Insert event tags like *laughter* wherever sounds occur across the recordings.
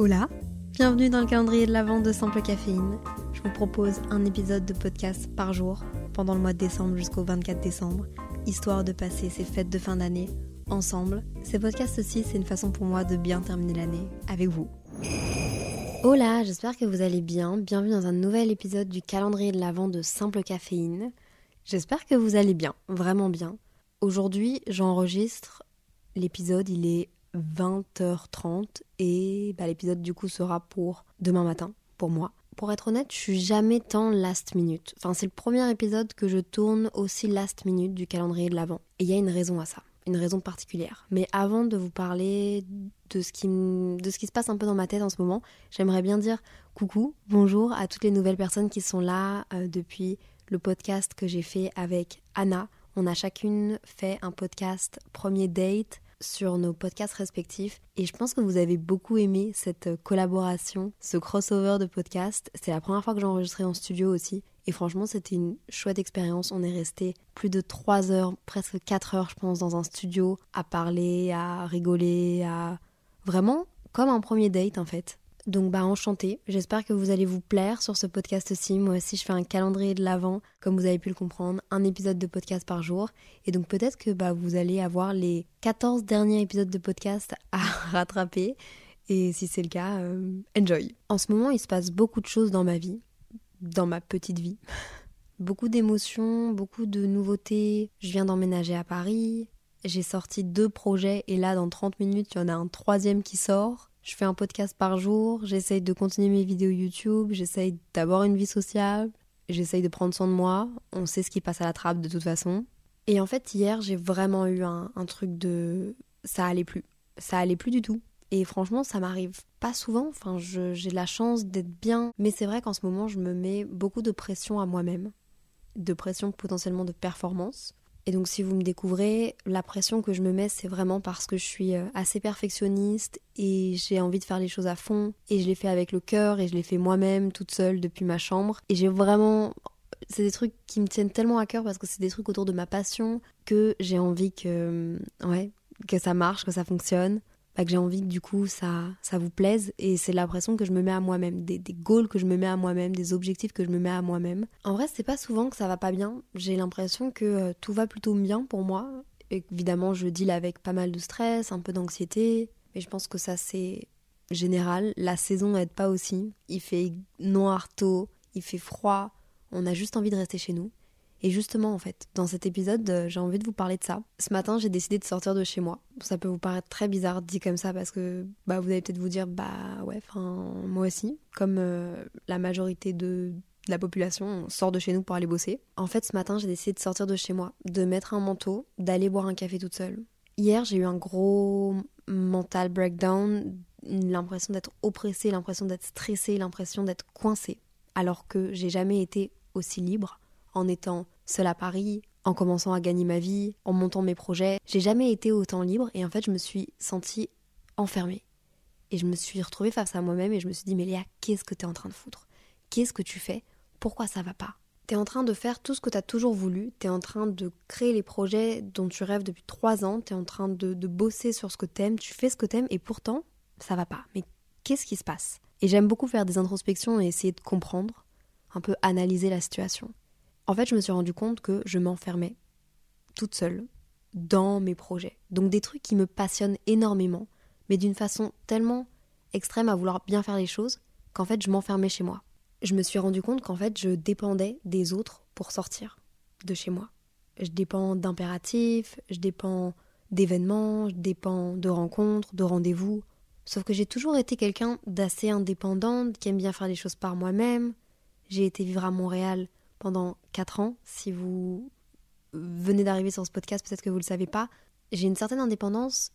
Hola, bienvenue dans le calendrier de l'Avent de Simple Caféine. Je vous propose un épisode de podcast par jour pendant le mois de décembre jusqu'au 24 décembre, histoire de passer ces fêtes de fin d'année ensemble. Ces podcasts aussi, c'est une façon pour moi de bien terminer l'année avec vous. Hola, j'espère que vous allez bien. Bienvenue dans un nouvel épisode du calendrier de l'Avent de Simple Caféine. J'espère que vous allez bien, vraiment bien. Aujourd'hui, j'enregistre l'épisode, il est 20h30 et bah, l'épisode du coup sera pour demain matin, pour moi. Pour être honnête, je suis jamais tant last minute. Enfin, c'est le premier épisode que je tourne aussi last minute du calendrier de l'Avent. Et il y a une raison à ça une raison particulière. Mais avant de vous parler de ce, qui, de ce qui se passe un peu dans ma tête en ce moment, j'aimerais bien dire coucou, bonjour à toutes les nouvelles personnes qui sont là euh, depuis le podcast que j'ai fait avec Anna. On a chacune fait un podcast premier date sur nos podcasts respectifs et je pense que vous avez beaucoup aimé cette collaboration, ce crossover de podcasts. C'est la première fois que j'ai enregistré en studio aussi et franchement, c'était une chouette expérience. On est resté plus de 3 heures, presque 4 heures, je pense, dans un studio, à parler, à rigoler, à. Vraiment comme un premier date, en fait. Donc, bah, enchanté. J'espère que vous allez vous plaire sur ce podcast-ci. Moi aussi, je fais un calendrier de l'avant, comme vous avez pu le comprendre, un épisode de podcast par jour. Et donc, peut-être que bah, vous allez avoir les 14 derniers épisodes de podcast à *laughs* rattraper. Et si c'est le cas, euh, enjoy. En ce moment, il se passe beaucoup de choses dans ma vie dans ma petite vie. *laughs* beaucoup d'émotions, beaucoup de nouveautés. Je viens d'emménager à Paris. J'ai sorti deux projets et là, dans 30 minutes, il y en a un troisième qui sort. Je fais un podcast par jour. J'essaye de continuer mes vidéos YouTube. J'essaye d'avoir une vie sociale. J'essaye de prendre soin de moi. On sait ce qui passe à la trappe de toute façon. Et en fait, hier, j'ai vraiment eu un, un truc de. Ça allait plus. Ça allait plus du tout. Et franchement, ça m'arrive pas souvent. Enfin, j'ai la chance d'être bien. Mais c'est vrai qu'en ce moment, je me mets beaucoup de pression à moi-même. De pression potentiellement de performance. Et donc, si vous me découvrez, la pression que je me mets, c'est vraiment parce que je suis euh, assez perfectionniste et j'ai envie de faire les choses à fond. Et je les fais avec le cœur et je les fais moi-même, toute seule, depuis ma chambre. Et j'ai vraiment c'est des trucs qui me tiennent tellement à cœur parce que c'est des trucs autour de ma passion que j'ai envie que ouais que ça marche, que ça fonctionne que j'ai envie que du coup ça, ça vous plaise et c'est l'impression que je me mets à moi-même, des, des goals que je me mets à moi-même, des objectifs que je me mets à moi-même. En vrai, c'est pas souvent que ça va pas bien. J'ai l'impression que euh, tout va plutôt bien pour moi. Évidemment, je deal avec pas mal de stress, un peu d'anxiété, mais je pense que ça c'est général. La saison n'aide pas aussi. Il fait noir tôt, il fait froid, on a juste envie de rester chez nous. Et justement, en fait, dans cet épisode, euh, j'ai envie de vous parler de ça. Ce matin, j'ai décidé de sortir de chez moi. Ça peut vous paraître très bizarre dit comme ça parce que bah, vous allez peut-être vous dire, bah ouais, enfin, moi aussi, comme euh, la majorité de, la population, on sort de chez nous pour aller bosser. En fait, ce matin, j'ai décidé de sortir de chez moi, de mettre un manteau, d'aller boire un café toute seule. Hier, j'ai eu un gros mental breakdown, l'impression d'être oppressée, l'impression d'être stressée, l'impression d'être coincée, alors que j'ai jamais été aussi libre en étant seule à Paris, en commençant à gagner ma vie, en montant mes projets. J'ai jamais été autant libre et en fait, je me suis sentie enfermée. Et je me suis retrouvée face à moi-même et je me suis dit, mais Léa, qu'est-ce que tu es en train de foutre? Qu'est-ce que tu fais? Pourquoi ça va pas? Tu es en train de faire tout ce que tu as toujours voulu, tu es en train de créer les projets dont tu rêves depuis trois ans, tu es en train de, de, bosser sur ce que t'aimes, tu fais ce que t'aimes et pourtant, ça va pas. Mais qu'est-ce qui se passe? Et j'aime beaucoup faire des introspections et essayer de comprendre, un peu analyser la situation. En fait, je me suis rendu compte que je m'enfermais toute seule dans mes projets. Donc des trucs qui me passionnent énormément, mais d'une façon tellement extrême à vouloir bien faire les choses qu'en fait je m'enfermais chez moi. Je me suis rendu compte qu'en fait je dépendais des autres pour sortir de chez moi. Je dépends d'impératifs, je dépends d'événements, je dépends de rencontres, de rendez-vous. Sauf que j'ai toujours été quelqu'un d'assez indépendante, qui aime bien faire les choses par moi-même. J'ai été vivre à Montréal pendant 4 ans, si vous venez d'arriver sur ce podcast, peut-être que vous ne le savez pas, j'ai une certaine indépendance.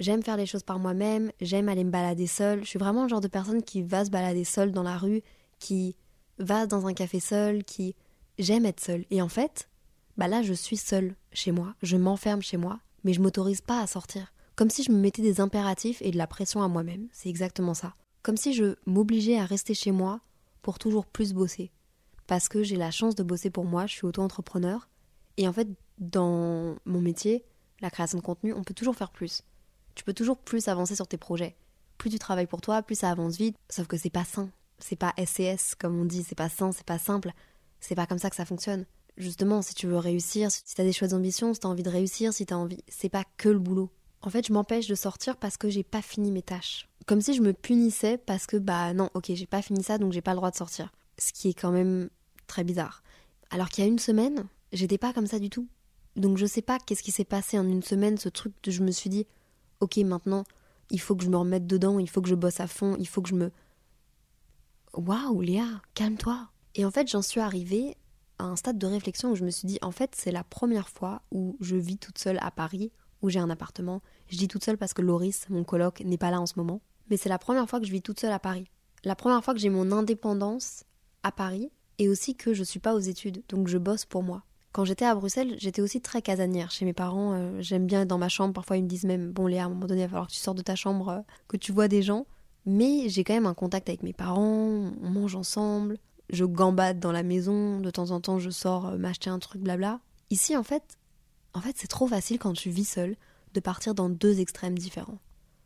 J'aime faire les choses par moi-même, j'aime aller me balader seule. Je suis vraiment le genre de personne qui va se balader seule dans la rue, qui va dans un café seule, qui j'aime être seule. Et en fait, bah là, je suis seule chez moi, je m'enferme chez moi, mais je m'autorise pas à sortir. Comme si je me mettais des impératifs et de la pression à moi-même. C'est exactement ça. Comme si je m'obligeais à rester chez moi pour toujours plus bosser. Parce que j'ai la chance de bosser pour moi, je suis auto-entrepreneur. Et en fait, dans mon métier, la création de contenu, on peut toujours faire plus. Tu peux toujours plus avancer sur tes projets. Plus tu travailles pour toi, plus ça avance vite. Sauf que c'est pas sain. C'est pas SCS, comme on dit. C'est pas sain, c'est pas simple. C'est pas comme ça que ça fonctionne. Justement, si tu veux réussir, si t'as des choix d'ambition, si t'as envie de réussir, si t'as envie. C'est pas que le boulot. En fait, je m'empêche de sortir parce que j'ai pas fini mes tâches. Comme si je me punissais parce que, bah non, ok, j'ai pas fini ça donc j'ai pas le droit de sortir. Ce qui est quand même très bizarre. Alors qu'il y a une semaine, j'étais pas comme ça du tout. Donc je sais pas qu'est-ce qui s'est passé en une semaine, ce truc de je me suis dit, ok, maintenant, il faut que je me remette dedans, il faut que je bosse à fond, il faut que je me. Waouh, Léa, calme-toi. Et en fait, j'en suis arrivée à un stade de réflexion où je me suis dit, en fait, c'est la première fois où je vis toute seule à Paris, où j'ai un appartement. Je dis toute seule parce que Loris, mon coloc, n'est pas là en ce moment. Mais c'est la première fois que je vis toute seule à Paris. La première fois que j'ai mon indépendance à Paris et aussi que je suis pas aux études, donc je bosse pour moi. Quand j'étais à Bruxelles, j'étais aussi très casanière. Chez mes parents, euh, j'aime bien être dans ma chambre. Parfois, ils me disent même Bon, Léa, à un moment donné, il va falloir que tu sors de ta chambre, euh, que tu vois des gens. Mais j'ai quand même un contact avec mes parents, on mange ensemble, je gambade dans la maison, de temps en temps, je sors euh, m'acheter un truc, blabla. Ici, en fait, en fait, c'est trop facile quand tu vis seul de partir dans deux extrêmes différents.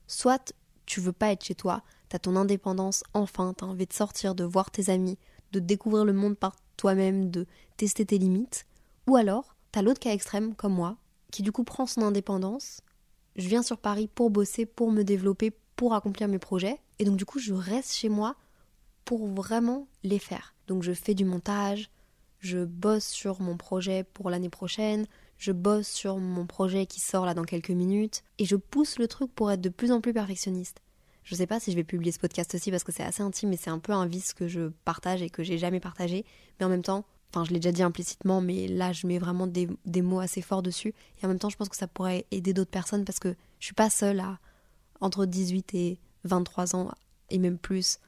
Soit tu veux pas être chez toi, t'as ton indépendance enfin, t'as envie de sortir, de voir tes amis, de découvrir le monde par toi-même, de tester tes limites. Ou alors, t'as l'autre cas extrême, comme moi, qui du coup prend son indépendance. Je viens sur Paris pour bosser, pour me développer, pour accomplir mes projets. Et donc du coup, je reste chez moi pour vraiment les faire. Donc je fais du montage, je bosse sur mon projet pour l'année prochaine, je bosse sur mon projet qui sort là dans quelques minutes, et je pousse le truc pour être de plus en plus perfectionniste. Je sais pas si je vais publier ce podcast aussi parce que c'est assez intime et c'est un peu un vice que je partage et que j'ai jamais partagé, mais en même temps, enfin je l'ai déjà dit implicitement, mais là je mets vraiment des, des, mots assez forts dessus, et en même temps je pense que ça pourrait aider d'autres personnes parce que je suis pas seule à entre 18 et 23 ans, et même plus,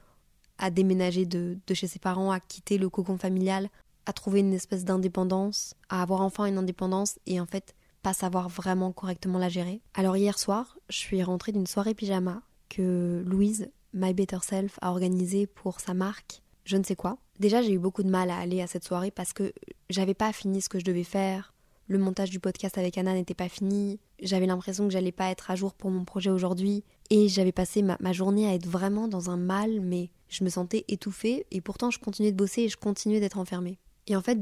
à déménager de, de chez ses parents, à quitter le cocon familial, à trouver une espèce d'indépendance, à avoir enfin une indépendance et en fait pas savoir vraiment correctement la gérer. Alors hier soir, je suis rentrée d'une soirée pyjama que Louise, My Better Self, a organisée pour sa marque, je ne sais quoi. Déjà, j'ai eu beaucoup de mal à aller à cette soirée parce que j'avais pas fini ce que je devais faire. Le montage du podcast avec Anna n'était pas fini. J'avais l'impression que j'allais pas être à jour pour mon projet aujourd'hui. Et j'avais passé ma, ma, journée à être vraiment dans un mal, mais je me sentais étouffée. Et pourtant, je continuais de bosser et je continuais d'être enfermée. Et en fait,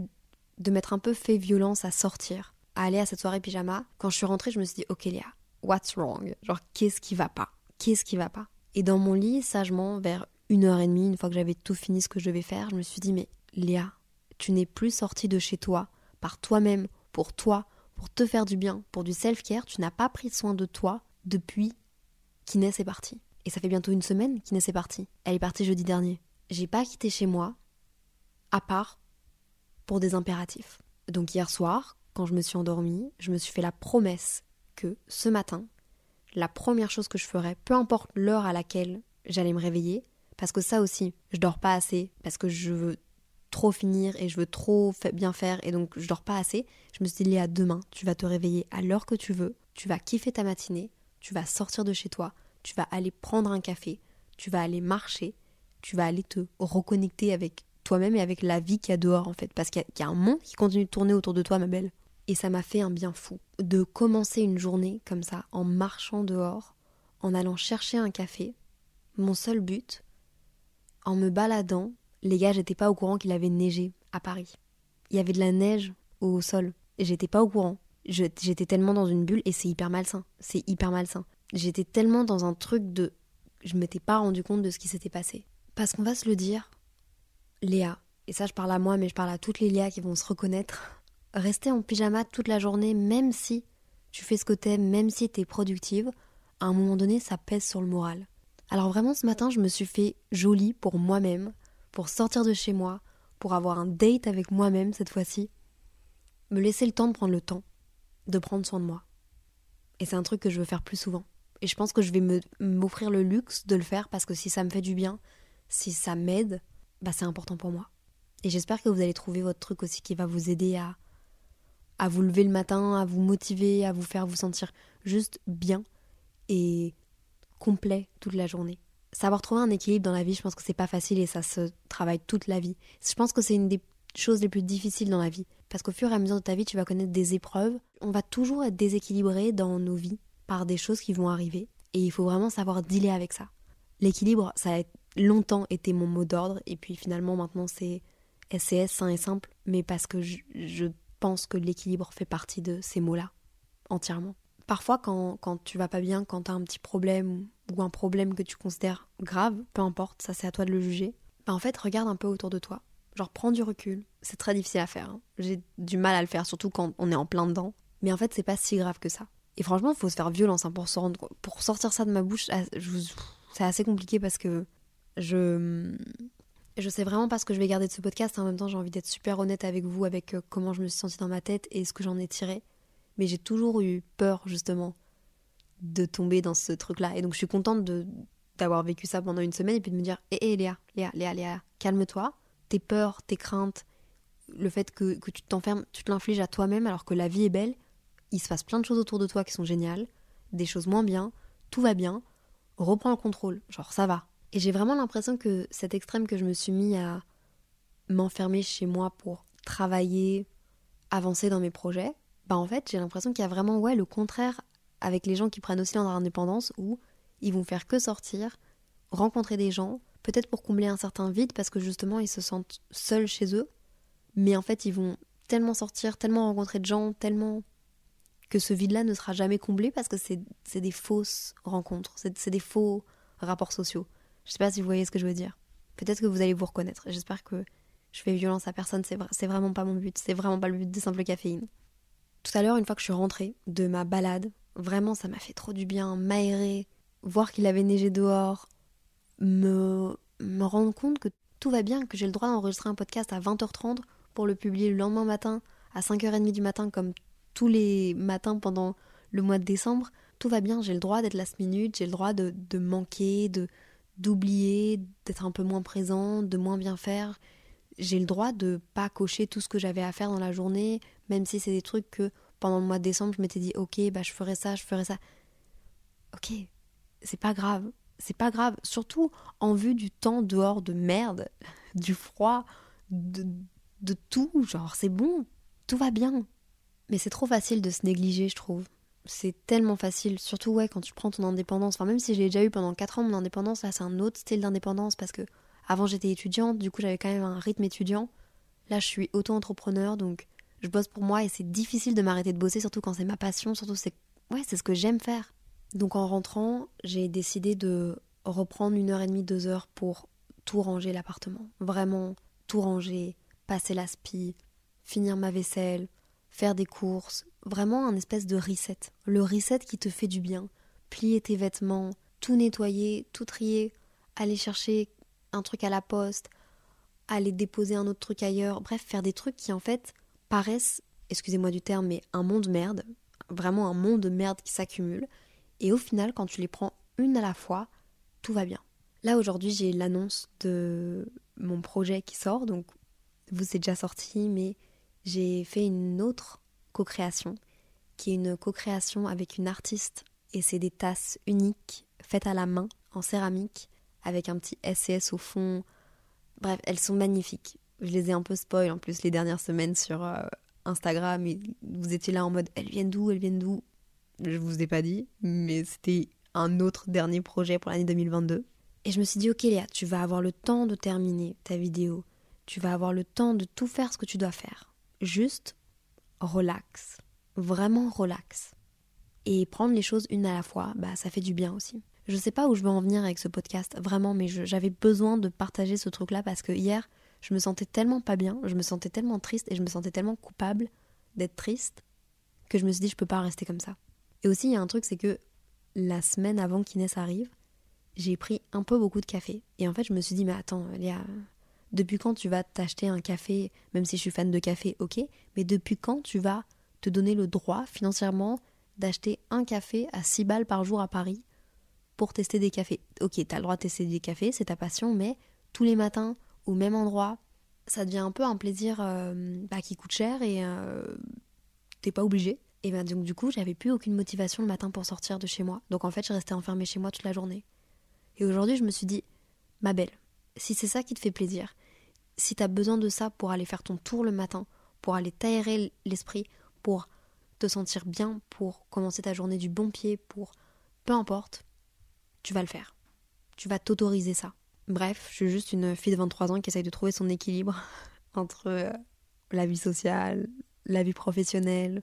de m'être un peu fait violence à sortir, à aller à cette soirée pyjama, quand je suis rentrée, je me suis dit, ok Léa, what's wrong? Genre, qu'est-ce qui va pas? Qu'est-ce qui va pas Et dans mon lit, sagement, vers une heure et demie, une fois que j'avais tout fini ce que je devais faire, je me suis dit, mais Léa, tu n'es plus sortie de chez toi, par toi-même, pour toi, pour te faire du bien, pour du self-care, tu n'as pas pris soin de toi depuis qu'Inès est partie. Et ça fait bientôt une semaine qu'Inès est partie. Elle est partie jeudi dernier. J'ai pas quitté chez moi, à part pour des impératifs. Donc hier soir, quand je me suis endormie, je me suis fait la promesse que ce matin, la première chose que je ferais, peu importe l'heure à laquelle j'allais me réveiller, parce que ça aussi, je dors pas assez, parce que je veux trop finir et je veux trop bien faire et donc je dors pas assez. Je me suis dit, Léa, demain, tu vas te réveiller à l'heure que tu veux, tu vas kiffer ta matinée, tu vas sortir de chez toi, tu vas aller prendre un café, tu vas aller marcher, tu vas aller te reconnecter avec toi-même et avec la vie qu'il y a dehors en fait, parce qu'il y, a un monde qui continue de tourner autour de toi, ma belle. Et ça m'a fait un bien fou de commencer une journée comme ça, en marchant dehors, en allant chercher un café. Mon seul but, en me baladant, les gars, j'étais pas au courant qu'il avait neigé à Paris. Il y avait de la neige au sol. J'étais pas au courant. J'étais tellement dans une bulle et c'est hyper malsain. C'est hyper malsain. J'étais tellement dans un truc de. Je m'étais pas rendu compte de ce qui s'était passé. Parce qu'on va se le dire, Léa, et ça je parle à moi, mais je parle à toutes les Léa qui vont se reconnaître, rester en pyjama toute la journée, même si tu fais ce que t'aimes, même si t'es productive, à un moment donné, ça pèse sur le moral. Alors vraiment, ce matin, je me suis fait jolie pour moi-même, pour sortir de chez moi, pour avoir un date avec moi-même cette fois-ci. me laisser le temps de prendre le temps, de prendre soin de moi. Et c'est un truc que je veux faire plus souvent. Et je pense que je vais m'offrir le luxe de le faire parce que si ça me fait du bien, si ça m'aide, bah c'est important pour moi. Et j'espère que vous allez trouver votre truc aussi qui va vous aider à, à vous lever le matin, à vous motiver, à vous faire vous sentir juste bien et complet toute la journée. Savoir trouver un équilibre dans la vie, je pense que c'est pas facile et ça se travaille toute la vie. Je pense que c'est une des choses les plus difficiles dans la vie. Parce qu'au fur et à mesure de ta vie, tu vas connaître des épreuves. On va toujours être déséquilibré dans nos vies par des choses qui vont arriver. Et il faut vraiment savoir dealer avec ça. L'équilibre, ça a longtemps été mon mot d'ordre. Et puis finalement, maintenant, c'est SCS, sain et simple. Mais parce que je, je que l'équilibre fait partie de ces mots-là, entièrement. Parfois, quand, quand tu vas pas bien, quand tu as un petit problème ou un problème que tu considères grave, peu importe, ça c'est à toi de le juger, bah en fait, regarde un peu autour de toi. Genre, prends du recul. C'est très difficile à faire. Hein. J'ai du mal à le faire, surtout quand on est en plein dedans. Mais en fait, c'est pas si grave que ça. Et franchement, il faut se faire violence hein, pour, se rendre... pour sortir ça de ma bouche. Ah, c'est assez compliqué parce que je je sais vraiment pas ce que je vais garder de ce podcast. En même temps, j'ai envie d'être super honnête avec vous, avec euh, comment je me suis sentie dans ma tête et ce que j'en ai tiré. Mais j'ai toujours eu peur, justement, de tomber dans ce truc-là. Et donc, je suis contente de d'avoir vécu ça pendant une semaine et puis de me dire Hé, hé, Léa, Léa, Léa, Léa, calme-toi. Tes peurs, tes craintes, le fait que, que tu t'enfermes, tu te l'infliges à toi-même alors que la vie est belle. Il se passe plein de choses autour de toi qui sont géniales, des choses moins bien, tout va bien. Reprends le contrôle. Genre, ça va, et j'ai vraiment l'impression que cet extrême que je me suis mis à m'enfermer chez moi pour travailler, avancer dans mes projets, bah en fait j'ai l'impression qu'il y a vraiment ouais le contraire avec les gens qui prennent aussi leur indépendance où ils vont faire que sortir, rencontrer des gens, peut-être pour combler un certain vide parce que justement ils se sentent seuls chez eux, mais en fait ils vont tellement sortir, tellement rencontrer de gens, tellement que ce vide-là ne sera jamais comblé parce que c'est des fausses rencontres, c'est des faux rapports sociaux. Je sais pas si vous voyez ce que je veux dire. Peut-être que vous allez vous reconnaître. J'espère que je fais violence à personne. C'est vraiment pas mon but. C'est vraiment pas le but de simple caféine. Tout à l'heure, une fois que je suis rentrée de ma balade, vraiment ça m'a fait trop du bien, m'aérer, voir qu'il avait neigé dehors, me, rendre compte que tout va bien, que j'ai le droit d'enregistrer un podcast à 20h30 pour le publier le lendemain matin à 5h30 du matin comme tous les matins pendant le mois de décembre. Tout va bien, j'ai le droit d'être last minute, j'ai le droit de manquer, de, d'oublier, d'être un peu moins présent, de moins bien faire. J'ai le droit de pas cocher tout ce que j'avais à faire dans la journée, même si c'est des trucs que pendant le mois de décembre, je m'étais dit OK, bah je ferai ça, je ferai ça. OK, c'est pas grave, c'est pas grave, surtout en vue du temps dehors de merde, *laughs* du froid, de, de tout, genre c'est bon, tout va bien. Mais c'est trop facile de se négliger, je trouve c'est tellement facile, surtout ouais quand tu prends ton indépendance. Enfin même si j'ai déjà eu pendant 4 ans mon indépendance, là c'est un autre style d'indépendance parce que avant j'étais étudiante, du coup j'avais quand même un rythme étudiant. Là je suis auto-entrepreneur donc je bosse pour moi et c'est difficile de m'arrêter de bosser surtout quand c'est ma passion, surtout c'est ouais c'est ce que j'aime faire. Donc en rentrant j'ai décidé de reprendre une heure et demie, deux heures pour tout ranger l'appartement, vraiment tout ranger, passer la spie, finir ma vaisselle, faire des courses, vraiment un espèce de reset. Le reset qui te fait du bien. Plier tes vêtements, tout nettoyer, tout trier, aller chercher un truc à la poste, aller déposer un autre truc ailleurs, bref, faire des trucs qui en fait paraissent, excusez-moi du terme, mais un monde merde, vraiment un monde de merde qui s'accumule, et au final, quand tu les prends une à la fois, tout va bien. Là aujourd'hui, j'ai l'annonce de mon projet qui sort, donc vous c'est déjà sorti, mais j'ai fait une autre co-création, qui est une co-création avec une artiste, et c'est des tasses uniques, faites à la main, en céramique, avec un petit SCS au fond. Bref, elles sont magnifiques. Je les ai un peu spoil en plus les dernières semaines sur euh, Instagram, et vous étiez là en mode elles viennent d'où, elles viennent d'où? Je vous ai pas dit, mais c'était un autre dernier projet pour l'année 2022. Et je me suis dit, ok Léa, tu vas avoir le temps de terminer ta vidéo, tu vas avoir le temps de tout faire ce que tu dois faire juste relax, vraiment relax. Et prendre les choses une à la fois, bah ça fait du bien aussi. Je sais pas où je veux en venir avec ce podcast, vraiment, mais j'avais besoin de partager ce truc-là parce que hier, je me sentais tellement pas bien, je me sentais tellement triste et je me sentais tellement coupable d'être triste que je me suis dit je peux pas rester comme ça. Et aussi, il y a un truc, c'est que la semaine avant qu'Inès arrive, j'ai pris un peu beaucoup de café. Et en fait, je me suis dit, mais attends, Léa, Depuis quand tu vas t'acheter un café, même si je suis fan de café, ok, mais depuis quand tu vas te donner le droit financièrement d'acheter un café à 6 balles par jour à Paris pour tester des cafés? Ok, t'as le droit de tester des cafés, c'est ta passion, mais tous les matins, au même endroit, ça devient un peu un plaisir euh, bah, qui coûte cher et euh, t'es pas obligé. Et ben donc du coup, j'avais plus aucune motivation le matin pour sortir de chez moi. Donc en fait, je restais enfermée chez moi toute la journée. Et aujourd'hui, je me suis dit, ma belle, si c'est ça qui te fait plaisir, si t'as besoin de ça pour aller faire ton tour le matin, pour aller t'aérer l'esprit, pour te sentir bien, pour commencer ta journée du bon pied, pour peu importe, tu vas le faire. Tu vas t'autoriser ça. Bref, je suis juste une fille de 23 ans qui essaye de trouver son équilibre *laughs* entre euh, la vie sociale, la vie professionnelle,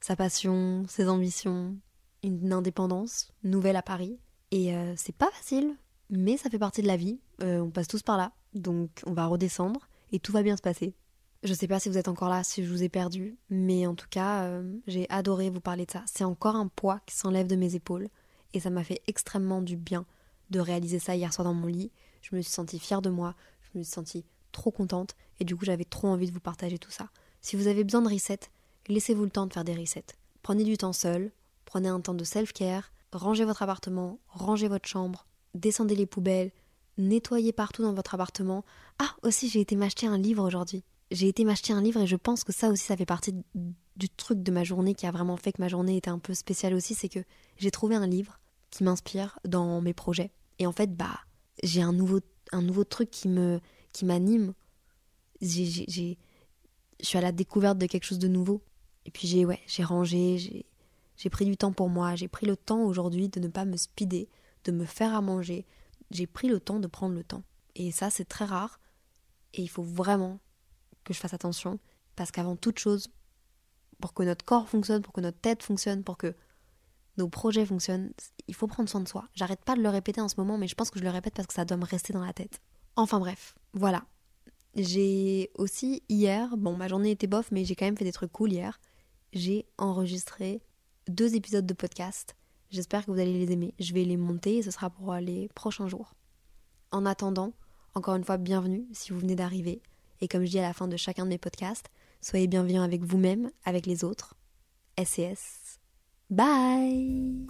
sa passion, ses ambitions, une indépendance nouvelle à Paris. Et euh, c'est pas facile, mais ça fait partie de la vie. Euh, on passe tous par là, donc on va redescendre et tout va bien se passer. Je sais pas si vous êtes encore là, si je vous ai perdu, mais en tout cas, j'ai adoré vous parler de ça. C'est encore un poids qui s'enlève de mes épaules et ça m'a fait extrêmement du bien de réaliser ça hier soir dans mon lit. Je me suis sentie fière de moi, je me suis sentie trop contente et du coup j'avais trop envie de vous partager tout ça. Si vous avez besoin de reset, laissez-vous le temps de faire des resets. Prenez du temps seul, prenez un temps de self-care, rangez votre appartement, rangez votre chambre, descendez les poubelles, nettoyez partout dans votre appartement. Ah, aussi j'ai été m'acheter un livre aujourd'hui. J'ai été m'acheter un livre et je pense que ça aussi ça fait partie du truc de ma journée qui a vraiment fait que ma journée était un peu spéciale aussi, c'est que j'ai trouvé un livre qui m'inspire dans mes projets. Et en fait, bah, j'ai un nouveau, un nouveau truc qui me, qui m'anime. J'ai, je suis à la découverte de quelque chose de nouveau. Et puis j'ai, ouais, j'ai rangé, j'ai, j'ai pris du temps pour moi. J'ai pris le temps aujourd'hui de ne pas me speeder, de me faire à manger. J'ai pris le temps de prendre le temps. Et ça, c'est très rare. Et il faut vraiment que je fasse attention. Parce qu'avant toute chose, pour que notre corps fonctionne, pour que notre tête fonctionne, pour que nos projets fonctionnent, il faut prendre soin de soi. J'arrête pas de le répéter en ce moment, mais je pense que je le répète parce que ça doit me rester dans la tête. Enfin bref, voilà. J'ai aussi hier, bon ma journée était bof, mais j'ai quand même fait des trucs cool hier. J'ai enregistré deux épisodes de podcast. J'espère que vous allez les aimer. Je vais les monter et ce sera pour les prochains jours. En attendant, encore une fois, bienvenue si vous venez d'arriver. Et comme je dis à la fin de chacun de mes podcasts, soyez bienveillants avec vous-même, avec les autres. SES Bye